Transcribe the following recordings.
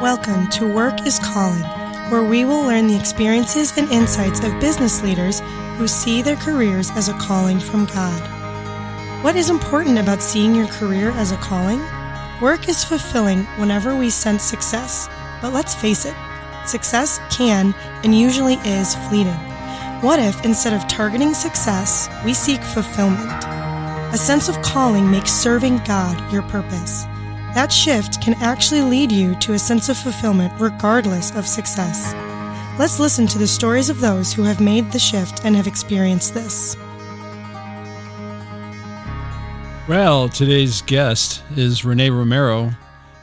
Welcome to Work is Calling, where we will learn the experiences and insights of business leaders who see their careers as a calling from God. What is important about seeing your career as a calling? Work is fulfilling whenever we sense success, but let's face it, success can and usually is fleeting. What if instead of targeting success, we seek fulfillment? A sense of calling makes serving God your purpose. That shift can actually lead you to a sense of fulfillment regardless of success. Let's listen to the stories of those who have made the shift and have experienced this. Well, today's guest is Rene Romero.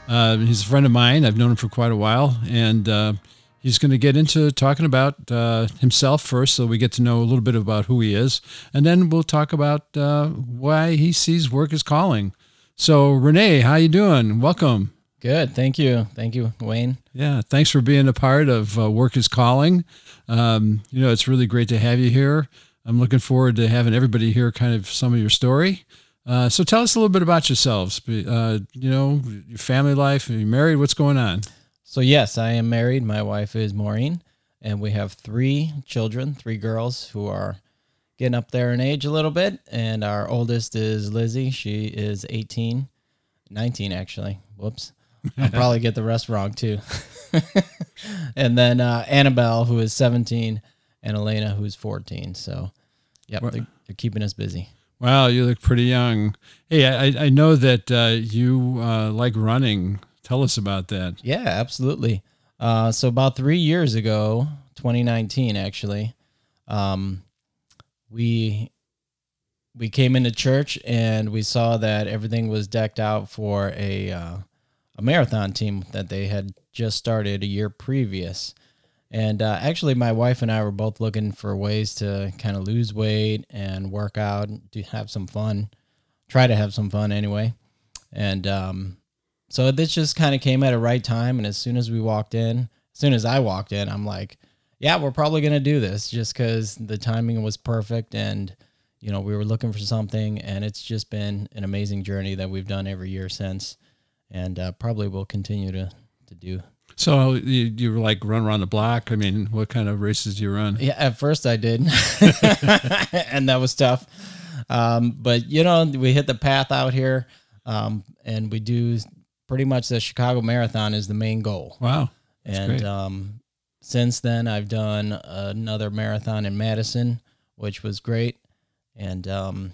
Uh, he's a friend of mine. I've known him for quite a while, and uh, he's going to get into talking about uh, himself first, so we get to know a little bit about who he is, and then we'll talk about uh, why he sees work as calling. So, Rene, how you doing? Welcome. Good, thank you, thank you, Wayne. Yeah, thanks for being a part of uh, Work is Calling. Um, you know, it's really great to have you here. I'm looking forward to having everybody hear kind of some of your story. Uh, so, tell us a little bit about yourselves. Uh, you know, your family life. Are you married? What's going on? So, yes, I am married. My wife is Maureen, and we have three children, three girls who are getting up there in age a little bit. And our oldest is Lizzie. She is 18, 19 actually. Whoops. I'll probably get the rest wrong too. and then uh, Annabelle, who is 17, and Elena, who's 14. So, yeah, they're, they're, keeping us busy. Wow, you look pretty young. Hey, I, I know that uh, you uh, like running. Tell us about that. Yeah, absolutely. Uh, so about three years ago, 2019, actually, um, we we came into church and we saw that everything was decked out for a uh, a marathon team that they had just started a year previous. And uh, actually, my wife and I were both looking for ways to kind of lose weight and work out, to have some fun, try to have some fun anyway. And um, so this just kind of came at a right time. And as soon as we walked in, as soon as I walked in, I'm like, yeah, we're probably going to do this just because the timing was perfect. And, you know, we were looking for something. And it's just been an amazing journey that we've done every year since. And uh, probably will continue to, to do. So you, you were like run around the block. I mean, what kind of races do you run? Yeah, at first I did, and that was tough. Um, but you know, we hit the path out here, um, and we do pretty much the Chicago Marathon is the main goal. Wow! and um, since then, I've done another marathon in Madison, which was great, and um,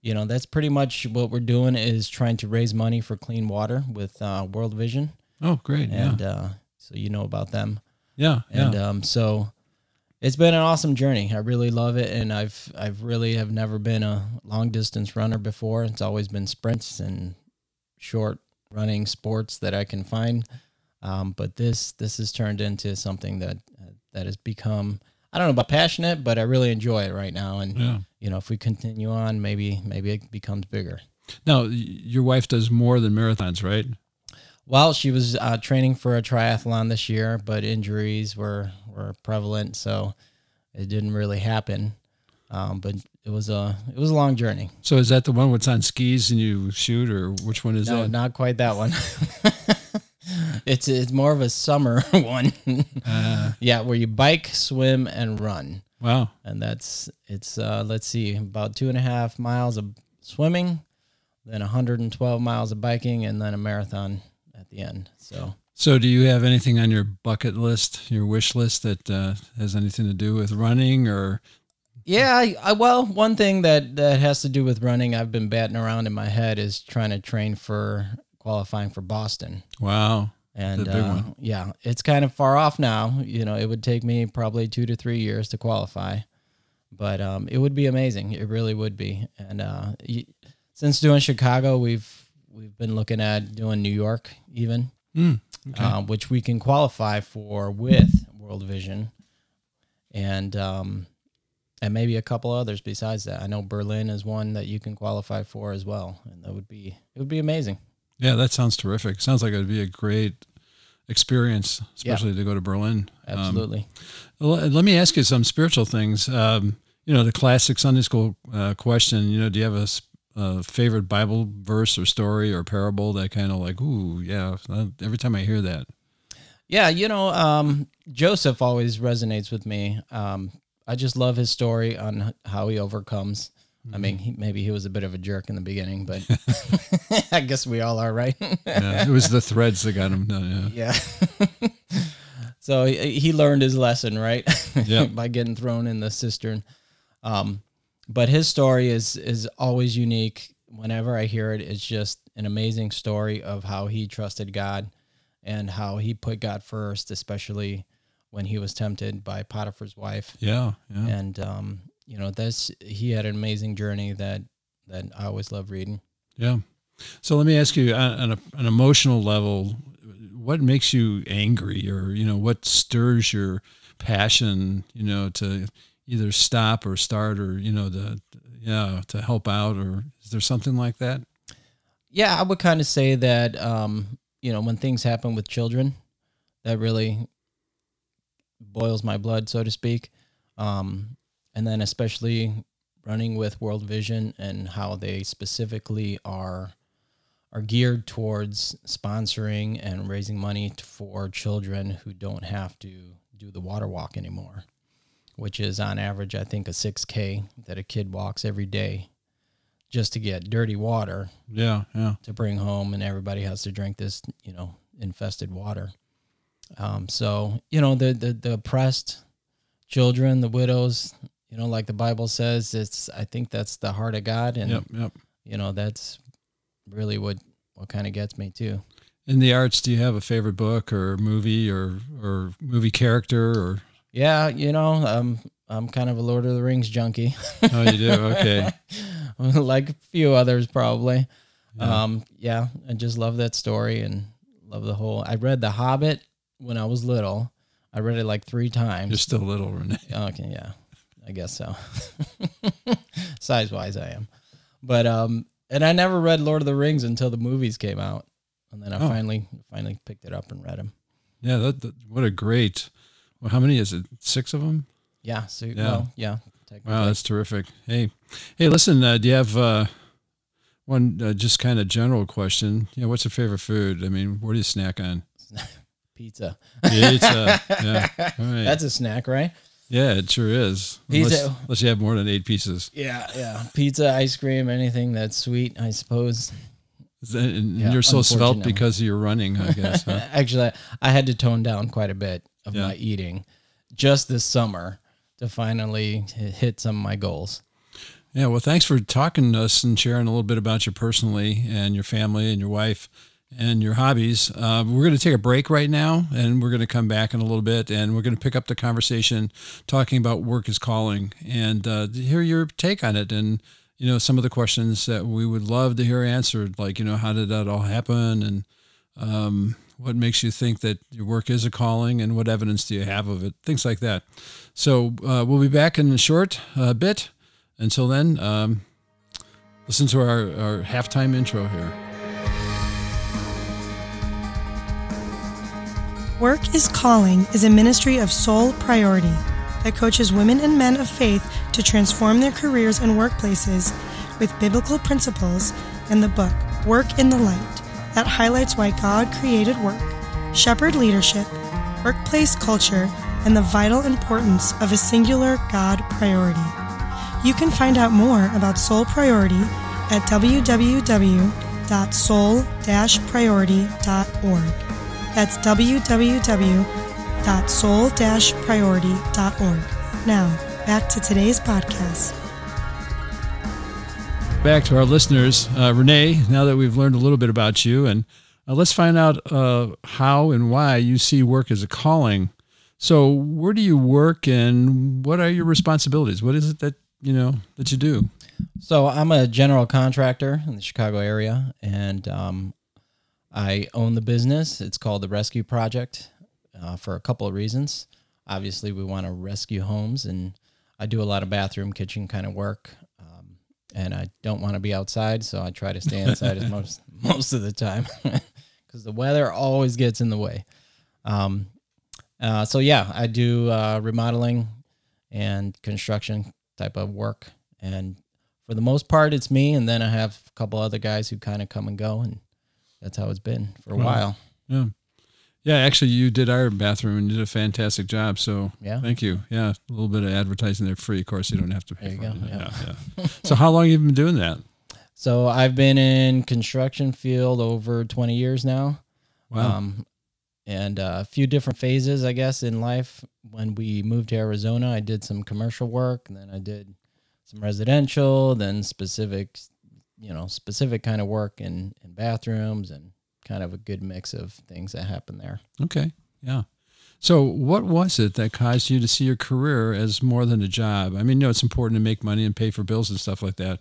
you know that's pretty much what we're doing is trying to raise money for clean water with uh, World Vision. Oh, great! And yeah. uh, so you know about them. Yeah, and yeah. um, so it's been an awesome journey. I really love it, and I've I've really have never been a long distance runner before. It's always been sprints and short running sports that I can find. Um, but this this has turned into something that uh, that has become I don't know about passionate, but I really enjoy it right now. And Yeah. you know, if we continue on, maybe maybe it becomes bigger. Now, your wife does more than marathons, right? Well, she was uh, training for a triathlon this year, but injuries were were prevalent, so it didn't really happen. Um, but it was a it was a long journey. So is that the one what's on skis and you shoot, or which one is it? No, that? not quite that one. it's it's more of a summer one. Uh, yeah, where you bike, swim, and run, wow. and that's it's uh, let's see, about two and a half miles of swimming, then 112 miles of biking, and then a marathon at the end. So So, do you have anything on your bucket list, your wish list that uh, has anything to do with running, or Yeah, I, I well, one thing that that has to do with running, I've been batting around in my head is trying to train for qualifying for Boston. wow? And uh, yeah, it's kind of far off now. You know, it would take me probably two to three years to qualify, but um, it would be amazing. It really would be. And uh, y- since doing Chicago, we've we've been looking at doing New York even, Mm, okay. uh, which we can qualify for with World Vision, and um, and maybe a couple others besides that. I know Berlin is one that you can qualify for as well, and that would be it would be amazing. yeah, that sounds terrific. Sounds like it would be a great experience, especially to go to Berlin. Um, Absolutely. Well, let me ask you some spiritual things. Um, you know, the classic Sunday school uh, question. You know, do you have a, a favorite Bible verse or story or parable that kind of like, ooh, yeah. Every time I hear that. Yeah, you know, um, Joseph always resonates with me. Um, I just love his story on how he overcomes. I mean, he, maybe he was a bit of a jerk in the beginning, but I guess we all are, right? yeah, it was the threads that got him done. Yeah. yeah. so he, he, learned his lesson, right? Yeah. By getting thrown in the cistern. Um, but his story is is always unique. Whenever I hear it, it's just an amazing story of how he trusted God and how he put God first, especially when he was tempted by Potiphar's wife. Yeah, yeah. And um, you know, that's he had an amazing journey that that I always love reading. Yeah. So let me ask you on a, an emotional level, what makes you angry, or you know, what stirs your passion, you know, to either stop or start, or you know, to yeah, to help out, or is there something like that? Yeah, I would kind of say that um, you know when things happen with children, that really boils my blood, so to speak. Um, and then especially running with World Vision and how they specifically are are geared towards sponsoring and raising money for children who don't have to do the water walk anymore, which is on average I think a 6k that a kid walks every day just to get dirty water. Yeah, yeah. To bring home and everybody has to drink this, you know, infested water. Um, so, you know, the, the the oppressed children, the widows, you know, like the Bible says, it's I think that's the heart of God, and yep, yep. you know that's really what what kind of gets me too. In the arts, do you have a favorite book or movie or or movie character or? Yeah, you know, um, I'm kind of a Lord of the Rings junkie. oh, you do? Okay. like a few others, probably. Yeah. Um, yeah, I just love that story and love the whole. I read The Hobbit when I was little. I read it like three times. You're still little, Rene. Okay, yeah. I guess so. Size wise, I am. But um, and I never read Lord of the Rings until the movies came out, and then I oh. finally finally picked it up and read them. Yeah, that, that, what a great. Well, how many is it? Six of them. Yeah. So yeah, well, yeah. Wow, that's terrific. Hey, hey, listen. Uh, do you have uh, one uh, just kind of general question? Yeah, what's your favorite food? I mean, what do you snack on? Pizza. Pizza. yeah. That's a snack, right? Yeah, it sure is. Unless, Pizza. unless you have more than eight pieces. Yeah, yeah. Pizza, ice cream, anything that's sweet, I suppose. And yeah, you're so svelte because you're running, I guess. Huh? Actually, I had to tone down quite a bit of yeah. my eating just this summer to finally hit some of my goals. Yeah, well, thanks for talking to us and sharing a little bit about you personally and your family and your wife and your hobbies. Uh, we're going to take a break right now and we're going to come back in a little bit and we're going to pick up the conversation talking about work is calling. And uh, hear your take on it and you know some of the questions that we would love to hear answered like you know how did that all happen? And um, what makes you think that your work is a calling and what evidence do you have of it? Things like that. So uh, we'll be back in a short uh, bit. Until then um, listen to our, our halftime intro here Work is Calling is a ministry of Soul Priority that coaches women and men of faith to transform their careers and workplaces with biblical principles and the book Work in the Light that highlights why God created work, shepherd leadership, workplace culture, and the vital importance of a singular God priority. You can find out more about Soul Priority at www.soul-priority.org. That's www.soul-priority.org. Now, back to today's podcast. Back to our listeners, uh, Rene. Now that we've learned a little bit about you, and uh, let's find out uh, how and why you see work as a calling. So, where do you work, and what are your responsibilities? What is it that you know that you do? So, I'm a general contractor in the Chicago area, and um, I own the business. It's called the Rescue Project uh, for a couple of reasons. Obviously, we want to rescue homes, and I do a lot of bathroom, kitchen kind of work. Um, and I don't want to be outside, so I try to stay inside as most most of the time because the weather always gets in the way. Um, uh, so yeah, I do uh, remodeling and construction type of work, and for the most part, it's me, and then I have a couple other guys who kind of come and go, and that's how it's been for a Wow. while. Yeah. Yeah, actually, you did our bathroom and you did a fantastic job. So Yeah. thank you. Yeah, a little bit of advertising there free. Of course, you don't have to pay There you for go, it. yeah. Yeah, yeah. so how long have you been doing that? So I've been in construction field over 20 years now. Wow. Um, and uh, a few different phases, I guess, in life. When we moved to Arizona, I did some commercial work, and then I did some residential, then specific, you know, specific kind of work in, in bathrooms and kind of a good mix of things that happen there. Okay. Yeah. So, what was it that caused you to see your career as more than a job? I mean, you know, it's important to make money and pay for bills and stuff like that,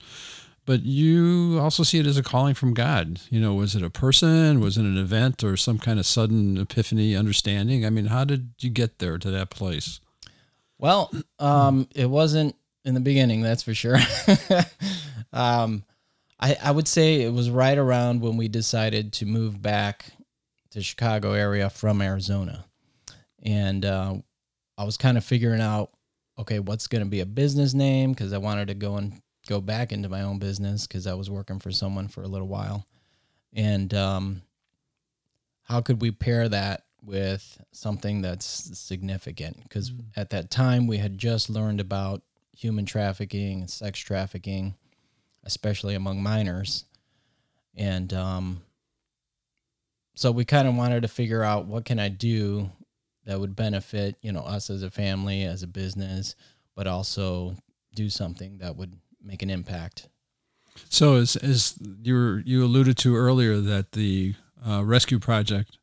but you also see it as a calling from God. You know, was it a person? Was it an event or some kind of sudden epiphany understanding? I mean, how did you get there to that place? Well, um, it wasn't in the beginning, that's for sure. um, I, I would say it was right around when we decided to move back to Chicago area from Arizona, and uh, I was kind of figuring out, okay, what's going to be a business name? Because I wanted to go and go back into my own business because I was working for someone for a little while, and um, how could we pair that with something that's significant? Because at that time we had just learned about human trafficking and sex trafficking especially among minors and um, so we kind of wanted to figure out what can i do that would benefit you know us as a family as a business but also do something that would make an impact So, as, as you were, you alluded to earlier, that the uh, rescue project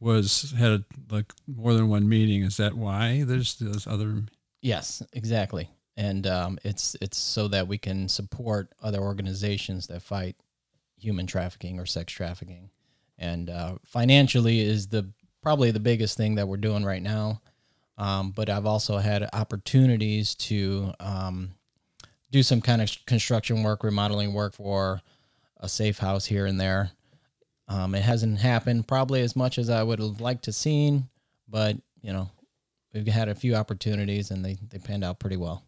was had like more than one meeting. Is that why there's those other? Yes, exactly. And um, it's it's so that we can support other organizations that fight human trafficking or sex trafficking, and uh, financially is the probably the biggest thing that we're doing right now. Um, but I've also had opportunities to um, do some kind of construction work, remodeling work for a safe house here and there. Um, it hasn't happened probably as much as I would have liked to seen, but you know, we've had a few opportunities and they, they panned out pretty well.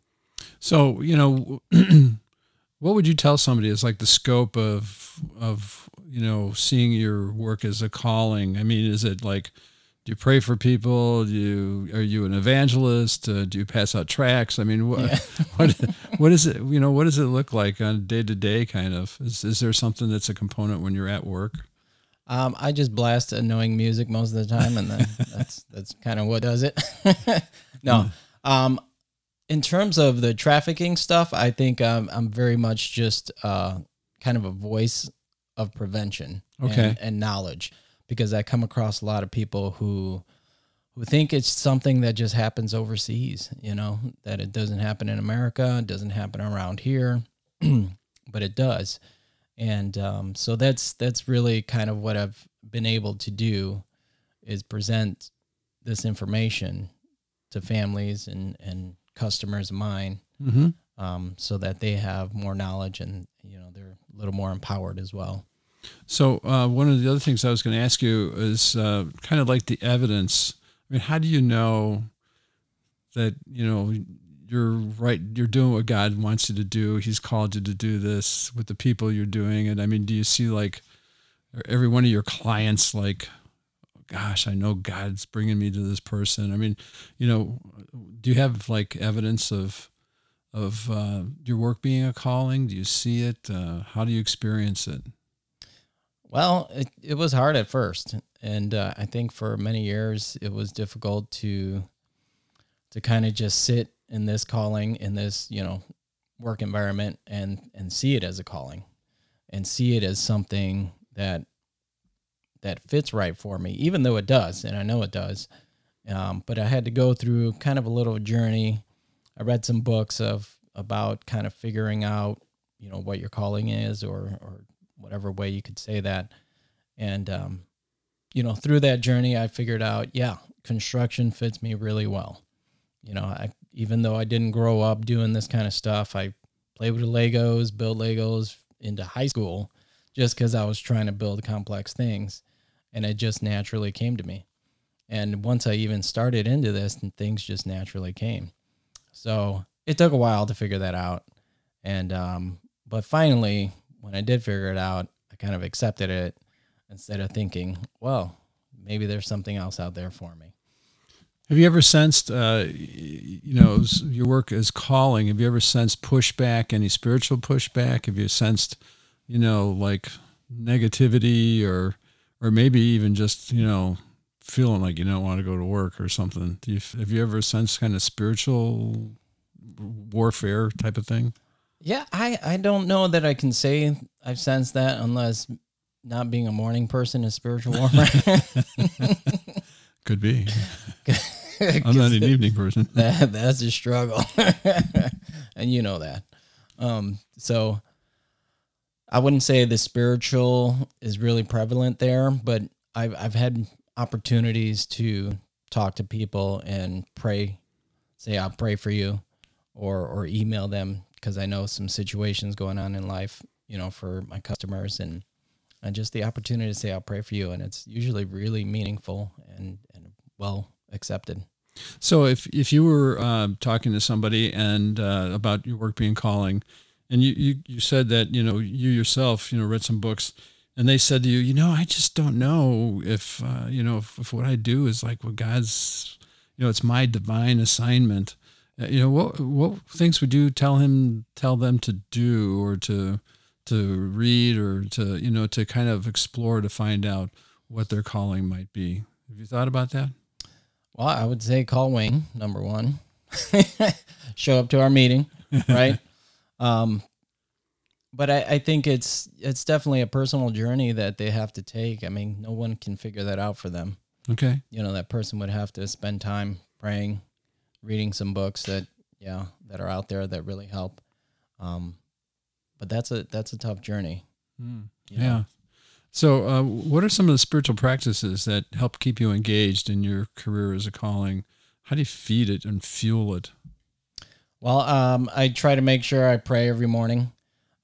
So you know, what would you tell somebody is like the scope of of you know seeing your work as a calling? I mean, is it like do you pray for people? Do you are you an evangelist? Uh, do you pass out tracts? I mean, what what what is it? You know, what does it look like on day to day? Kind of is is there something that's a component when you're at work? Um, I just blast annoying music most of the time, and then that's that's kind of what does it. no, um, in terms of the trafficking stuff, I think um, I'm very much just uh, kind of a voice of prevention Okay. and, and knowledge because I come across a lot of people who who think it's something that just happens overseas. You know that it doesn't happen in America, it doesn't happen around here, but it does and um, so that's that's really kind of what I've been able to do is present this information to families and and customers of mine Mm-hmm. um, so that they have more knowledge and you know they're a little more empowered as well. So uh, one of the other things I was going to ask you is uh, kind of like the evidence. I mean, how do you know that you know you're right? You're doing what God wants you to do. He's called you to do this with the people you're doing it. I mean, do you see like every one of your clients like? Gosh, I know God's bringing me to this person. I mean, you know, do you have like evidence of of uh, your work being a calling? Do you see it? Uh, how do you experience it? Well, it, it was hard at first, and uh, I think for many years it was difficult to to kind of just sit in this calling in this you know work environment and and see it as a calling, and see it as something that that fits right for me, even though it does, and I know it does. Um, but I had to go through kind of a little journey. I read some books of about kind of figuring out you know what your calling is or or whatever way you could say that. And, um, you know, through that journey, I figured out, yeah, construction fits me really well. You know, I, even though I didn't grow up doing this kind of stuff, I played with Legos, built Legos into high school just because I was trying to build complex things. And it just naturally came to me. And once I even started into this, and things just naturally came. So it took a while to figure that out. And um, but finally, when I did figure it out, I kind of accepted it instead of thinking, well, maybe there's something else out there for me. Have you ever sensed, uh, you know, your work is calling? Have you ever sensed pushback, any spiritual pushback? Have you sensed, you know, like negativity or, or maybe even just, you know, feeling like you don't want to go to work or something? Do you, have you ever sensed kind of spiritual warfare type of thing? Yeah, I, I don't know that I can say I've sensed that unless not being a morning person is spiritual warfare. Could be. I'm not an evening person. That, that's a struggle. and you know that. Um, so I wouldn't say the spiritual is really prevalent there, but I've, I've had opportunities to talk to people and pray, say, I'll pray for you or, or email them because I know some situations going on in life, you know, for my customers and, and just the opportunity to say, I'll pray for you. And it's usually really meaningful and, and well accepted. So if if you were uh, talking to somebody and uh, about your work being calling, and you, you you said that you know you yourself you know read some books, and they said to you, you know, I just don't know if uh, you know if, if, what I do is like what God's, you know, it's my divine assignment. Uh, you know, what what things would you tell him tell them to do or to to read or to you know to kind of explore to find out what their calling might be? Have you thought about that? Well, I would say call Wayne, number one. Show up to our meeting, right? Um, but I, I think it's it's definitely a personal journey that they have to take. I mean, no one can figure that out for them. Okay. You know, that person would have to spend time praying, reading some books that yeah, that are out there that really help. Um, but that's a that's a tough journey. Mm. Yeah. So, uh, what are some of the spiritual practices that help keep you engaged in your career as a calling? How do you feed it and fuel it? Well, um, I try to make sure I pray every morning.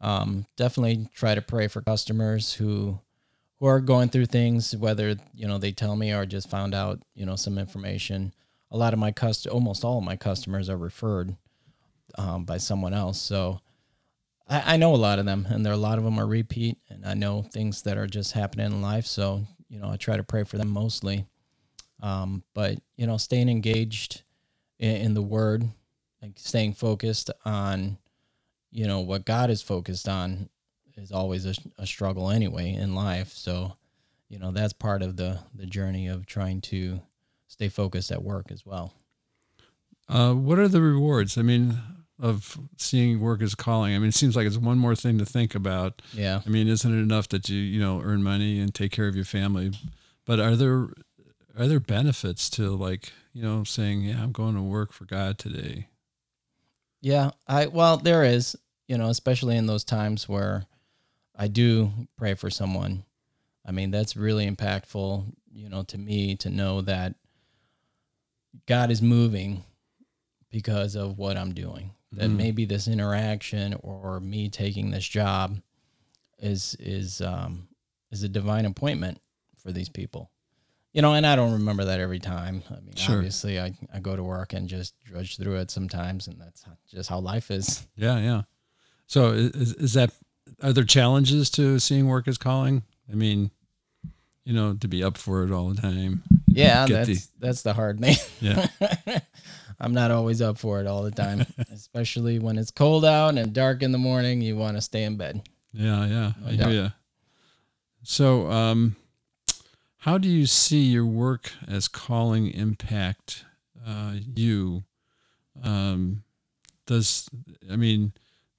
Um, definitely try to pray for customers who who are going through things, whether you know they tell me or just found out you know some information. A lot of my cust, almost all of my customers are referred um, by someone else, so I, I know a lot of them, and there are a lot of them are repeat, and I know things that are just happening in life. So you know, I try to pray for them mostly. Um, but you know, staying engaged in, in the Word, like staying focused on, you know, what God is focused on, is always a, a struggle anyway in life. So, you know, that's part of the the journey of trying to stay focused at work as well. Uh, what are the rewards? I mean, of seeing work as calling. I mean, it seems like it's one more thing to think about. Yeah. I mean, isn't it enough that you you know earn money and take care of your family? But are there are there benefits to like you know saying yeah I'm going to work for God today? Yeah, I well there is you know especially in those times where I do pray for someone. I mean that's really impactful you know to me to know that God is moving because of what I'm doing that mm. maybe this interaction or me taking this job is is um, is a divine appointment for these people. You know, and I don't remember that every time. I mean, sure. obviously, I, I go to work and just drudge through it sometimes, and that's just how life is. Yeah, yeah. So, is, is that are there challenges to seeing work as calling? I mean, you know, to be up for it all the time. Yeah, that's the, that's the hard thing. Yeah. I'm not always up for it all the time, especially when it's cold out and dark in the morning. You want to stay in bed. Yeah, yeah, no I hear you. So, um, how do you see your work as calling impact uh, you? Um, does I mean,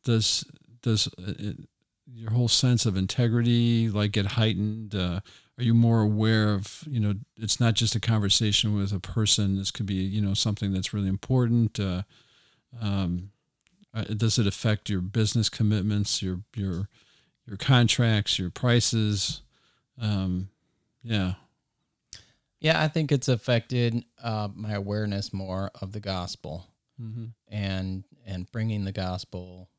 does does it, uh, your whole sense of integrity like get heightened? Uh, are you more aware of you know it's not just a conversation with a person this could be you know something that's really important uh, um, uh, does it affect your business commitments your your your contracts your prices um, yeah yeah i think it's affected uh, my awareness more of the gospel mm-hmm. and and bringing the gospel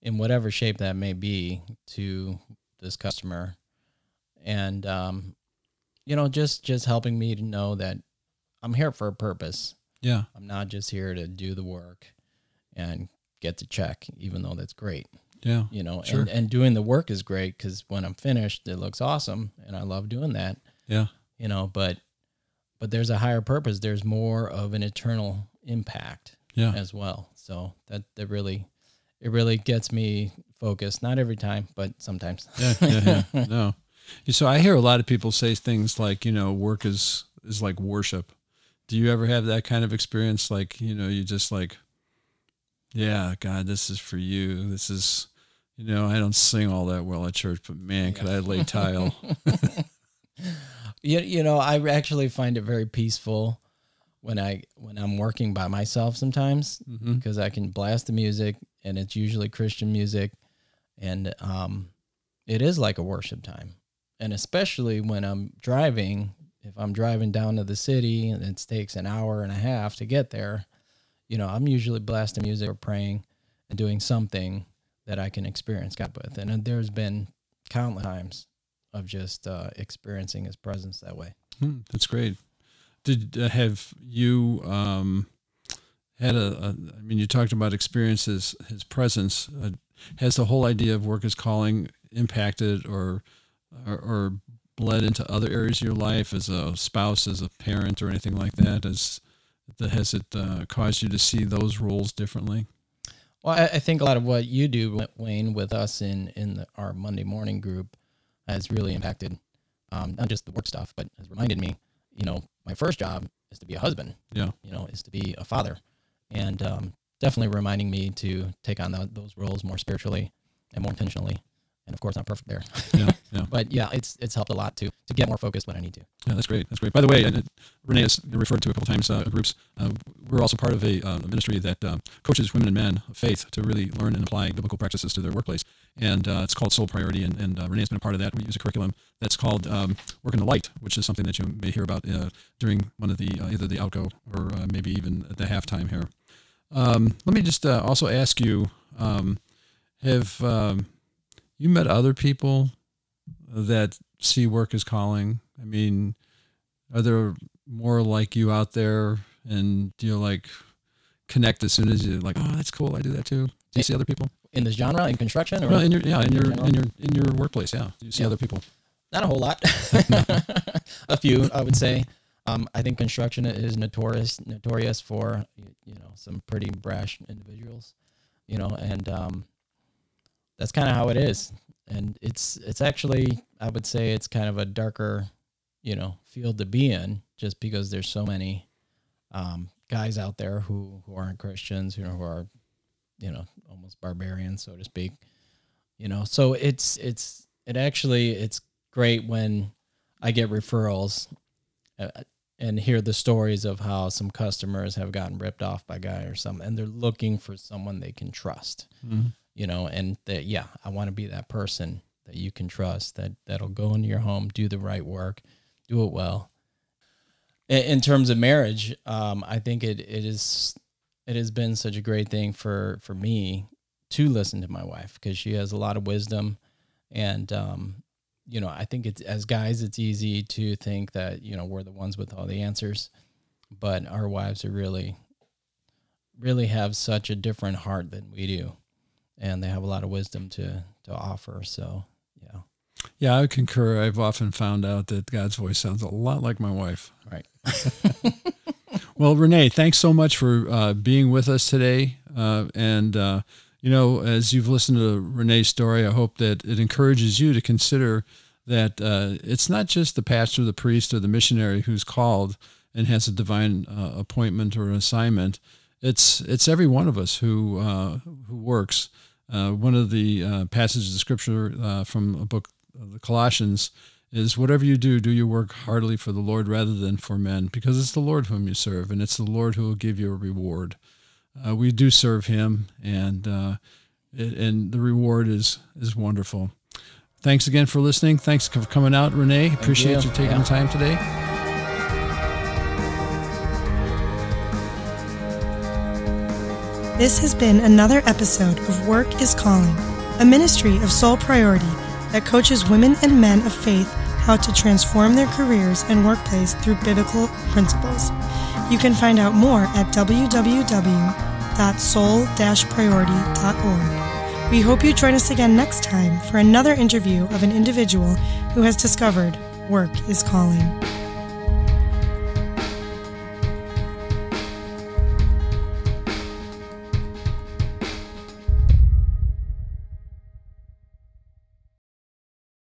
in whatever shape that may be to this customer and um, you know, just just helping me to know that I'm here for a purpose. Yeah, I'm not just here to do the work and get the check, even though that's great. Yeah. You know, Sure. and, and doing the work is great because when I'm finished, it looks awesome, and I love doing that. Yeah. You know, but but there's a higher purpose. There's more of an eternal impact Yeah. as well. So that that really it really gets me focused. Not every time, but sometimes. yeah, yeah, yeah. No. So I hear a lot of people say things like, you know, work is is like worship. Do you ever have that kind of experience? Like, you know, you just like, yeah, God, this is for you. This is, you know, I don't sing all that well at church, but man, could I lay tile? you, you know, I actually find it very peaceful when I when I'm working by myself sometimes hmm because I can blast the music and it's usually Christian music and um it is like a worship time. And especially when I'm driving, if I'm driving down to the city and it takes an hour and a half to get there, you know, I'm usually blasting music or praying and doing something that I can experience God with. And there's been countless times of just uh, experiencing His presence that way. Hmm, that's great. Did uh, have you um, had a, a? I mean, you talked about experiences, his presence. Uh, has the whole idea of work as calling impacted or, or or bled into other areas of your life as a spouse, as a parent, or anything like that? As that has it uh, caused you to see those roles differently? Well, I, I think a lot of what you do, Wayne, with us in in the, our Monday morning group, has really impacted um, not just the work stuff, but has reminded me. You know, my first job is to be a husband. Yeah. You know, is to be a father, and um, definitely reminding me to take on tho- those roles more spiritually and more intentionally. And of course, not perfect there, Yeah, yeah. but yeah, it's it's helped a lot to to get more focused when I need to. Yeah, that's great. That's great. By the way, uh, Rene has referred to a couple times uh, groups. Uh, we're also part of a, uh, ministry that uh, coaches women and men of faith to really learn and apply biblical practices to their workplace. And uh, it's called Soul Priority. And, and uh, Rene's been a part of that. We use a curriculum that's called um, Work in the Light, which is something that you may hear about uh, during one of the uh, either the outgo or uh, maybe even at the halftime here. Um, let me just uh, also ask you: um, Have um, you met other people that see work as calling? I mean, are there more like you out there and do you like connect as soon as you like oh that's cool i do that too do you see other people In this genre, in construction, or in your yeah in your general? in your in your workplace yeah do you see Yeah. other people not a whole lot a few i would say um, i think construction is notorious notorious for you know some pretty brash individuals you know and um, that's kind of how it is. And it's it's actually i would say it's kind of a darker you know field to be in just because there's so many um, guys out there who who aren't christians you know who are you know almost barbarians so to speak you know. So it's it's it actually it's great when i get referrals uh, and hear the stories of how some customers have gotten ripped off by guy or something and they're looking for someone they can trust. Mhm. You know and that yeah i want to be that person that you can trust that that'll go into your home do the right work do it well. In, in terms of marriage um, i think it, it is it has been such a great thing for for me to listen to my wife because she has a lot of wisdom. And um, you know i think it's as guys it's easy to think that you know we're the ones with all the answers but our wives are really really have such a different heart than we do and they have a lot of wisdom to to offer so yeah yeah i concur i've often found out that god's voice sounds a lot like my wife right Well, Rene, thanks so much for uh, being with us today. Uh, and, uh, you know, as you've listened to Rene's story, I hope that it encourages you to consider that uh, it's not just the pastor, the priest, or the missionary who's called and has a divine uh, appointment or assignment. It's it's every one of us who uh, who works. Uh, one of the uh, passages of scripture uh, from a book, of the Colossians, is whatever you do, do your work heartily for the Lord rather than for men, because it's the Lord whom you serve, and it's the Lord who will give you a reward. Uh, we do serve Him, and uh, it, and the reward is is wonderful. Thanks again for listening. Thanks for coming out, Rene. Appreciate you, you. taking Yeah. the time today. This has been another episode of Work is Calling, a ministry of Soul Priority that coaches women and men of faith how to transform their careers and workplace through biblical principles. You can find out more at www.soul-priority.org We hope you join us again next time for another interview of an individual who has discovered work is calling.